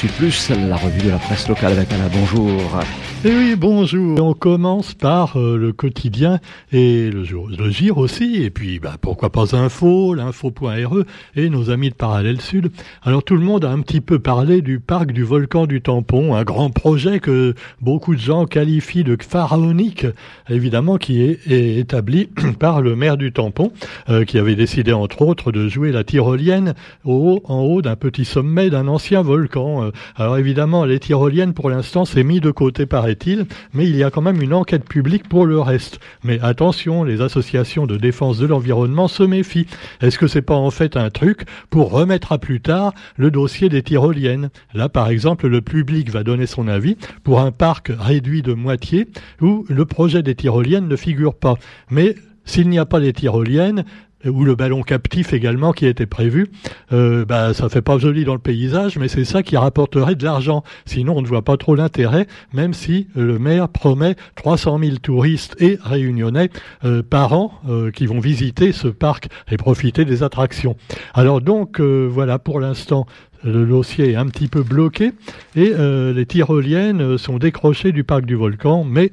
Sud Plus, la revue de la presse locale avec Alain. Bonjour. Et eh oui, bonjour. On commence par euh, le quotidien et le, le gire aussi. Et puis, bah, pourquoi pas info, l'info.re et nos amis de Parallèle Sud. Alors, tout le monde a un petit peu parlé du parc du volcan du Tampon, un grand projet que beaucoup de gens qualifient de pharaonique, évidemment, qui est, établi par le maire du Tampon, euh, qui avait décidé, entre autres, de jouer la tyrolienne en haut d'un petit sommet d'un ancien volcan. Euh, alors, évidemment, les tyroliennes, pour l'instant, c'est mis de côté par mais il y a quand même une enquête publique pour le reste. Mais attention, les associations de défense de l'environnement se méfient. Est-ce que c'est pas en fait un truc pour remettre à plus tard le dossier des tyroliennes? Là, par exemple, le public va donner son avis pour un parc réduit de moitié où le projet des tyroliennes ne figure pas. Mais s'il n'y a pas des tyroliennes, ou le ballon captif également qui était prévu, euh, bah, ça fait pas joli dans le paysage, mais c'est ça qui rapporterait de l'argent. Sinon, on ne voit pas trop l'intérêt, même si le maire promet 300 000 touristes et réunionnais euh, par an euh, qui vont visiter ce parc et profiter des attractions. Alors donc, euh, voilà, pour l'instant, le dossier est un petit peu bloqué et les tyroliennes sont décrochées du parc du volcan, mais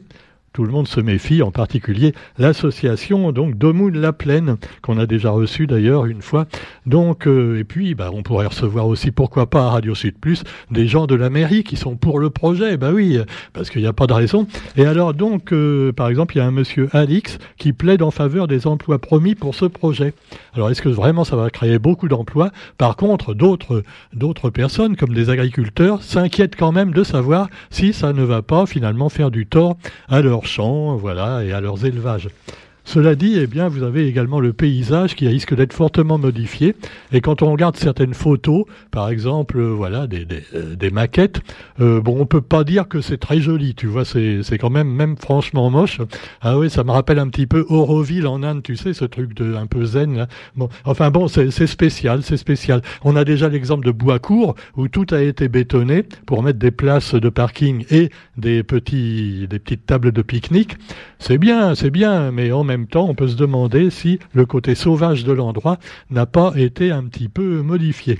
tout le monde se méfie, en particulier l'association donc Domoun La Plaine, qu'on a déjà reçu d'ailleurs une fois. Donc, euh, et puis, bah, on pourrait recevoir aussi, pourquoi pas à Radio Sud Plus, des gens de la mairie qui sont pour le projet. Bah oui, parce qu'il n'y a pas de raison. Et alors, donc, euh, par exemple, il y a un monsieur Alix qui plaide en faveur des emplois promis pour ce projet. Alors, est-ce que vraiment ça va créer beaucoup d'emplois? Par contre, d'autres, d'autres personnes, comme des agriculteurs, s'inquiètent quand même de savoir si ça ne va pas finalement faire du tort à leur voilà, et à leurs élevages. Cela dit, eh bien, vous avez également le paysage qui risque d'être fortement modifié. Et quand on regarde certaines photos, par exemple, euh, voilà, des, des, euh, maquettes, euh, bon, on peut pas dire que c'est très joli. Tu vois, c'est quand même, même franchement moche. Ah oui, ça me rappelle un petit peu Auroville en Inde, tu sais, ce truc de un peu zen. Là. Bon, enfin bon, c'est spécial, c'est spécial. On a déjà l'exemple de Boiscourt où tout a été bétonné pour mettre des places de parking et des petits, des petites tables de pique-nique. C'est bien, c'est bien, mais en même même temps, on peut se demander si le côté sauvage de l'endroit n'a pas été un petit peu modifié.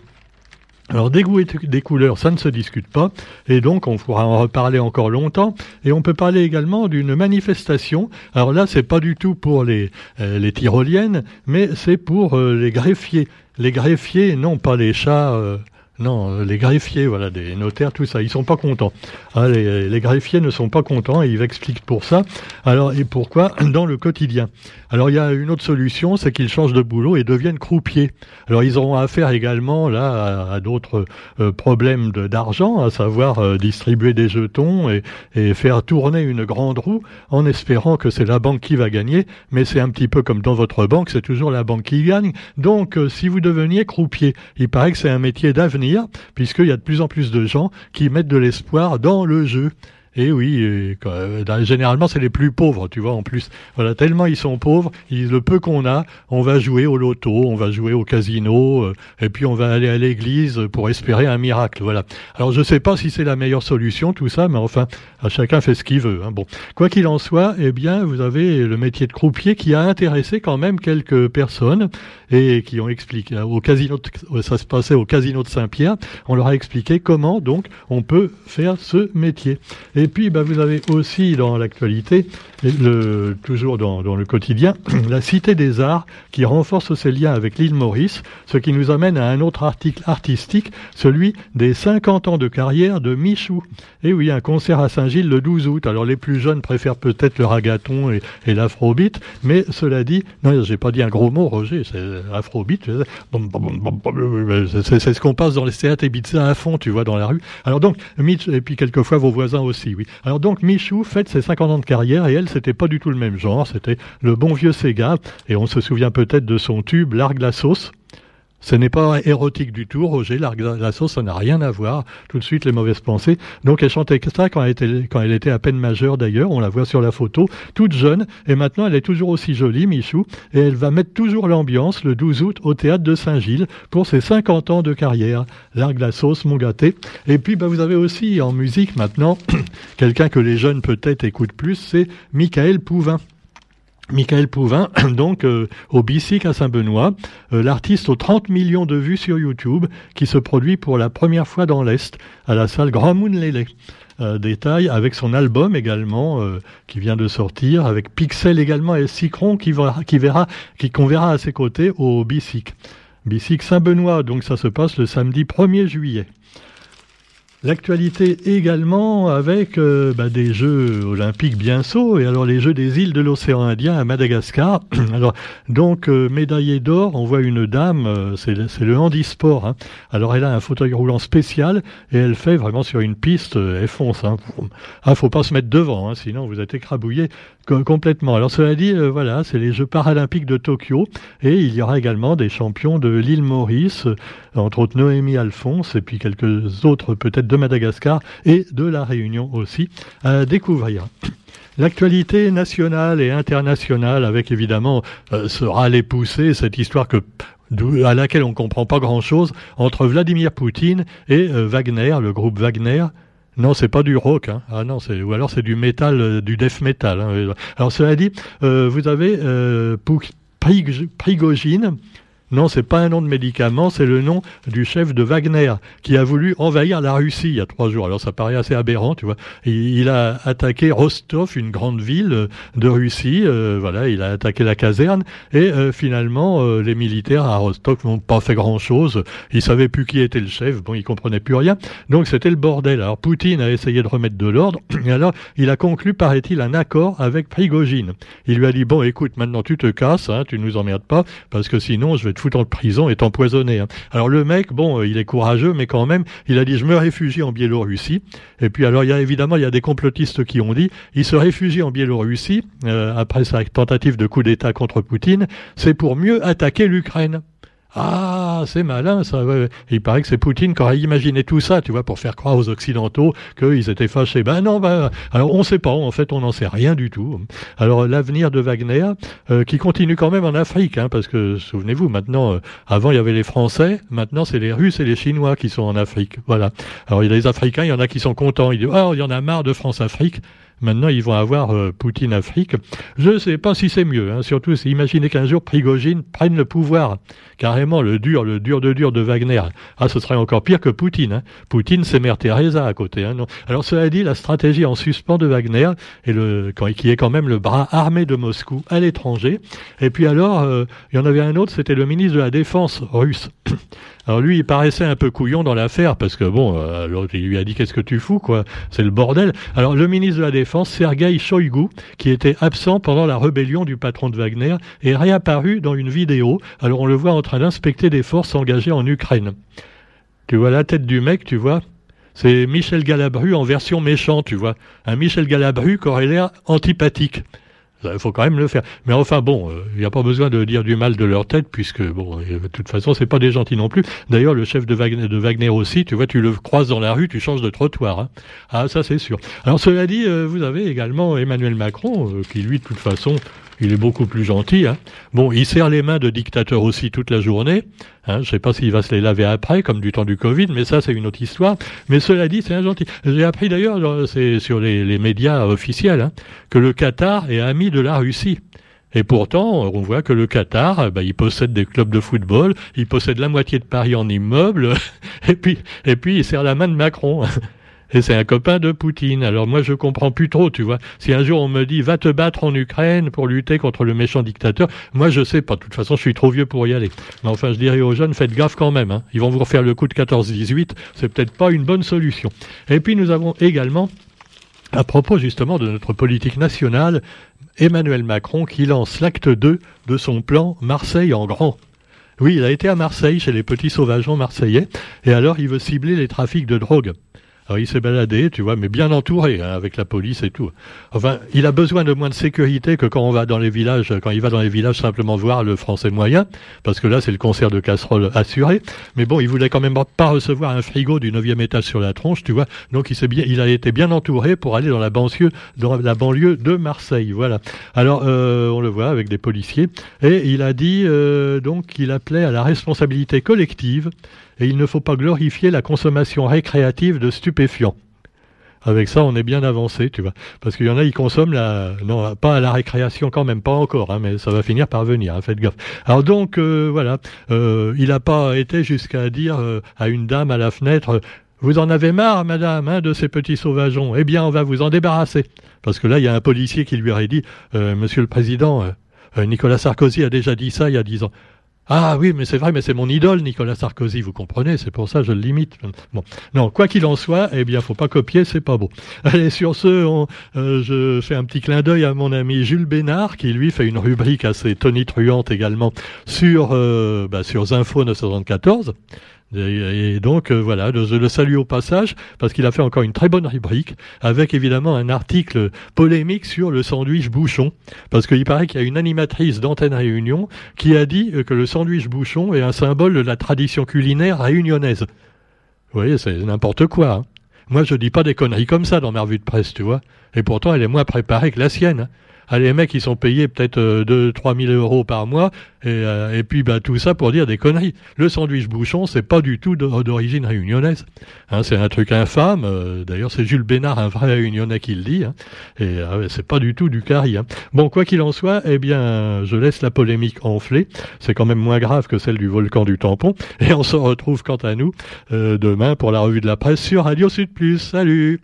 Alors des goûts des couleurs, ça ne se discute pas, et donc on pourra en reparler encore longtemps. Et on peut parler également d'une manifestation. Alors là, c'est pas du tout pour les, euh, tyroliennes, mais c'est pour euh, les greffiers. Les greffiers, non pas les chats. Euh, non, euh, les greffiers, voilà, des notaires, tout ça, ils sont pas contents. Ah, les, greffiers ne sont pas contents et ils expliquent pour ça. Alors, et pourquoi Dans le quotidien? Alors, il y a une autre solution, c'est qu'ils changent de boulot et deviennent croupiers. Alors, ils auront affaire également là à, d'autres euh, problèmes d'argent, à savoir euh, distribuer des jetons et, et, faire tourner une grande roue en espérant que c'est la banque qui va gagner. Mais c'est un petit peu comme dans votre banque, c'est toujours la banque qui gagne. Donc, si vous deveniez croupier, il paraît que c'est un métier d'avenir puisqu'il y a de plus en plus de gens qui mettent de l'espoir dans le jeu. Et oui, euh, généralement c'est les plus pauvres, tu vois, en plus. Voilà, tellement ils sont pauvres, ils, le peu qu'on a, on va jouer au loto, on va jouer au casino, euh, et puis on va aller à l'église pour espérer un miracle. Voilà. Alors je sais pas si c'est la meilleure solution, tout ça, mais enfin, à chacun fait ce qu'il veut. Hein. Bon, quoi qu'il en soit, eh bien, vous avez le métier de croupier qui a intéressé quand même quelques personnes et qui ont expliqué euh, au casino, ça se passait au casino de Saint-Pierre, on leur a expliqué comment donc on peut faire ce métier. Puis, bah, vous avez aussi dans l'actualité, toujours dans, le quotidien, la Cité des Arts qui renforce ses liens avec l'île Maurice, ce qui nous amène à un autre article artistique, celui des 50 ans de carrière de Michou. Et oui, un concert à Saint-Gilles le 12 août. Alors les plus jeunes préfèrent peut-être le ragaton et, et l'afrobeat, mais cela dit, non, j'ai pas dit un gros mot, Roger, c'est afrobeat. C'est ce qu'on passe dans les théâtres Ibiza à fond, tu vois, dans la rue. Alors donc, Mitch, et puis quelquefois vos voisins aussi, alors donc Michou fête ses 50 ans de carrière et elle, c'était pas du tout le même genre, c'était le bon vieux Sega et on se souvient peut-être de son tube Largue la sauce. Ce n'est pas érotique du tout, Roger. La, sauce, ça n'a rien à voir. Tout de suite, les mauvaises pensées. Donc, elle chantait ça quand elle était, à peine majeure, d'ailleurs. On la voit sur la photo, toute jeune. Et maintenant, elle est toujours aussi jolie, Michou. Et elle va mettre toujours l'ambiance le 12 août au théâtre de Saint-Gilles pour ses 50 ans de carrière. Largue la sauce, mon gâté. Et puis, bah, vous avez aussi en musique maintenant, quelqu'un que les jeunes peut-être écoutent plus, c'est Michael Pouvin. Michael Pouvin, donc au Bicyc à Saint-Benoît, l'artiste aux 30 millions de vues sur YouTube, qui se produit pour la première fois dans l'Est, à la salle Grand Moon Lele. détail avec son album également qui vient de sortir, avec Pixel également et Cicron qui, verra, qui verra, qui qu'on verra à ses côtés au Bicyc. Bicyc Saint-Benoît, donc ça se passe le samedi 1er juillet. L'actualité également avec euh, bah, des Jeux olympiques bientôt, et alors les Jeux des îles de l'océan Indien à Madagascar. alors donc euh, médaillée d'or, on voit une dame, euh, c'est le, handisport. Hein. Alors elle a un fauteuil roulant spécial et elle fait vraiment sur une piste, elle fonce. Hein. Ah, faut pas se mettre devant, hein, sinon vous êtes écrabouillé complètement. Alors cela dit, voilà, c'est les Jeux paralympiques de Tokyo et il y aura également des champions de l'île Maurice, entre autres Noémie Alphonse et puis quelques autres peut-être de Madagascar et de la Réunion aussi à découvrir. L'actualité nationale et internationale, avec évidemment euh, ce râle poussé, cette histoire que à laquelle on ne comprend pas grand-chose, entre Vladimir Poutine et euh, Wagner, le groupe Wagner. Non, c'est pas du rock, hein. ah non, c'est ou alors c'est du métal, euh, du death metal. Hein. Alors cela dit, vous avez Prigogine, non, c'est pas un nom de médicament, c'est le nom du chef de Wagner qui a voulu envahir la Russie il y a trois jours. Alors ça paraît assez aberrant, tu vois. Il, a attaqué Rostov, une grande ville euh, de Russie. Euh, voilà, il a attaqué la caserne et euh, finalement les militaires à Rostov n'ont pas fait grand chose. Ils savaient plus qui était le chef. Bon, ils comprenaient plus rien. Donc c'était le bordel. Alors Poutine a essayé de remettre de l'ordre et alors il a conclu, paraît-il, un accord avec Prigogine. Il lui a dit bon, écoute, maintenant tu te casses, hein, tu nous emmerdes pas parce que sinon je vais te foutre en prison est empoisonné. Hein. Alors le mec, bon, euh, il est courageux, mais quand même, il a dit je me réfugie en Biélorussie. Et puis alors il y a évidemment il y a des complotistes qui ont dit il se réfugie en Biélorussie euh, après sa tentative de coup d'État contre Poutine, c'est pour mieux attaquer l'Ukraine. Ah, c'est malin, ça. Il paraît que c'est Poutine qui aurait imaginé tout ça, tu vois, pour faire croire aux Occidentaux qu'ils étaient fâchés. Ben non, ben, alors on ne sait pas, en fait, on n'en sait rien du tout. Alors l'avenir de Wagner, euh, qui continue quand même en Afrique, hein, parce que souvenez-vous, maintenant, euh, avant il y avait les Français, maintenant c'est les Russes et les Chinois qui sont en Afrique. Voilà. Alors il y a les Africains, il y en a qui sont contents. Ils disent, oh, il y en a marre de France-Afrique. Maintenant, ils vont avoir euh, Poutine Afrique. Je ne sais pas si c'est mieux. Hein. Surtout, c'est imaginer qu'un jour Prigogine prenne le pouvoir. Carrément, le dur, le dur de dur de Wagner. Ah, ce serait encore pire que Poutine. Hein. Poutine, c'est Mère Teresa à côté. Hein, non. Alors, cela dit, la stratégie en suspens de Wagner, et qui est quand même le bras armé de Moscou à l'étranger. Et puis alors, euh, il y en avait un autre, c'était le ministre de la Défense russe. Alors lui, il paraissait un peu couillon dans l'affaire parce que bon, euh, il lui a dit qu'est-ce que tu fous quoi, c'est le bordel. Alors le ministre de la Défense, Sergei Shoigu, qui était absent pendant la rébellion du patron de Wagner, est réapparu dans une vidéo. Alors on le voit en train d'inspecter des forces engagées en Ukraine. Tu vois la tête du mec, tu vois? C'est Michel Galabru en version méchant, tu vois. Un Michel Galabru qui aurait l'air antipathique. Il faut quand même le faire. Mais enfin bon, euh, il n'y a pas besoin de dire du mal de leur tête, puisque bon, euh, de toute façon, c'est pas des gentils non plus. D'ailleurs, le chef de Wagner, aussi, tu vois, tu le croises dans la rue, tu changes de trottoir. Hein. Ah, ça c'est sûr. Alors cela dit, euh, vous avez également Emmanuel Macron, qui lui, de toute façon, il est beaucoup plus gentil. Hein. Bon, il serre les mains de dictateur aussi toute la journée. Hein. Je sais pas s'il va se les laver après, comme du temps du Covid, mais ça, c'est une autre histoire. Mais cela dit, c'est un gentil. J'ai appris d'ailleurs, c'est sur les, médias officiels, hein, que le Qatar est ami de la Russie. Et pourtant, on voit que le Qatar, bah, il possède des clubs de football, il possède la moitié de Paris en immeubles, et puis, et puis il serre la main de Macron. Et c'est un copain de Poutine. Alors moi, je comprends plus trop, tu vois. Si un jour on me dit, va te battre en Ukraine pour lutter contre le méchant dictateur, moi, je sais pas. De toute façon, je suis trop vieux pour y aller. Mais enfin, je dirais aux jeunes, faites gaffe quand même. Hein. Ils vont vous refaire le coup de 14-18. C'est peut-être pas une bonne solution. Et puis, nous avons également, à propos justement de notre politique nationale, Emmanuel Macron qui lance l'acte 2 de son plan Marseille en grand. Oui, il a été à Marseille chez les petits sauvageons marseillais, et alors il veut cibler les trafics de drogue. Alors il s'est baladé, tu vois, mais bien entouré, hein, avec la police et tout. Enfin, il a besoin de moins de sécurité que quand on va dans les villages, quand il va dans les villages simplement voir le français moyen, parce que là c'est le concert de casserole assuré. Mais bon, il voulait quand même pas recevoir un frigo du neuvième étage sur la tronche, tu vois. Donc il s'est bien, il a été bien entouré pour aller dans la banlieue, dans la banlieue de Marseille, voilà. Alors euh, on le voit avec des policiers, et il a dit euh, donc qu'il appelait à la responsabilité collective et il ne faut pas glorifier la consommation récréative de stupéfiants. Avec ça, on est bien avancé, tu vois. Parce qu'il y en a, ils consomment la, non, pas à la récréation quand même, pas encore, hein, mais ça va finir par venir, hein, faites gaffe. Alors donc, euh, voilà, euh, il n'a pas été jusqu'à dire euh, à une dame à la fenêtre, vous en avez marre, madame, hein, de ces petits sauvageons? Eh bien, on va vous en débarrasser. Parce que là, il y a un policier qui lui aurait dit, Monsieur le Président, Nicolas Sarkozy a déjà dit ça il y a dix ans. Ah oui, mais c'est vrai, mais c'est mon idole, Nicolas Sarkozy, vous comprenez, c'est pour ça que je le limite. Bon. Non, quoi qu'il en soit, eh bien, faut pas copier, c'est pas beau. Allez, sur ce, euh, je fais un petit clin d'œil à mon ami Jules Bénard, qui lui fait une rubrique assez tonitruante également sur, euh, bah, sur Zinfo 974. Et, donc euh, voilà, je le salue au passage parce qu'il a fait encore une très bonne rubrique avec évidemment un article polémique sur le sandwich bouchon parce qu'il paraît qu'il y a une animatrice d'antenne Réunion qui a dit euh, que le sandwich bouchon est un symbole de la tradition culinaire réunionnaise. Vous voyez, c'est n'importe quoi. Hein. Moi, je dis pas des conneries comme ça dans ma revue de presse, tu vois. Et pourtant, elle est moins préparée que la sienne. Hein. Ah, les mecs, ils sont payés peut-être euh, 2-3 000 euros par mois, et, euh, et puis bah, tout ça pour dire des conneries. Le sandwich bouchon, c'est pas du tout d'origine réunionnaise. Hein, c'est un truc infâme. Euh, d'ailleurs, c'est Jules Bénard, un vrai réunionnais, qui le dit. Hein, et ah c'est pas du tout du carry. Hein. Bon, quoi qu'il en soit, eh bien, je laisse la polémique enfler. C'est quand même moins grave que celle du volcan du tampon. Et on se retrouve quant à nous euh, demain pour la revue de la presse sur Radio Sud Plus. Salut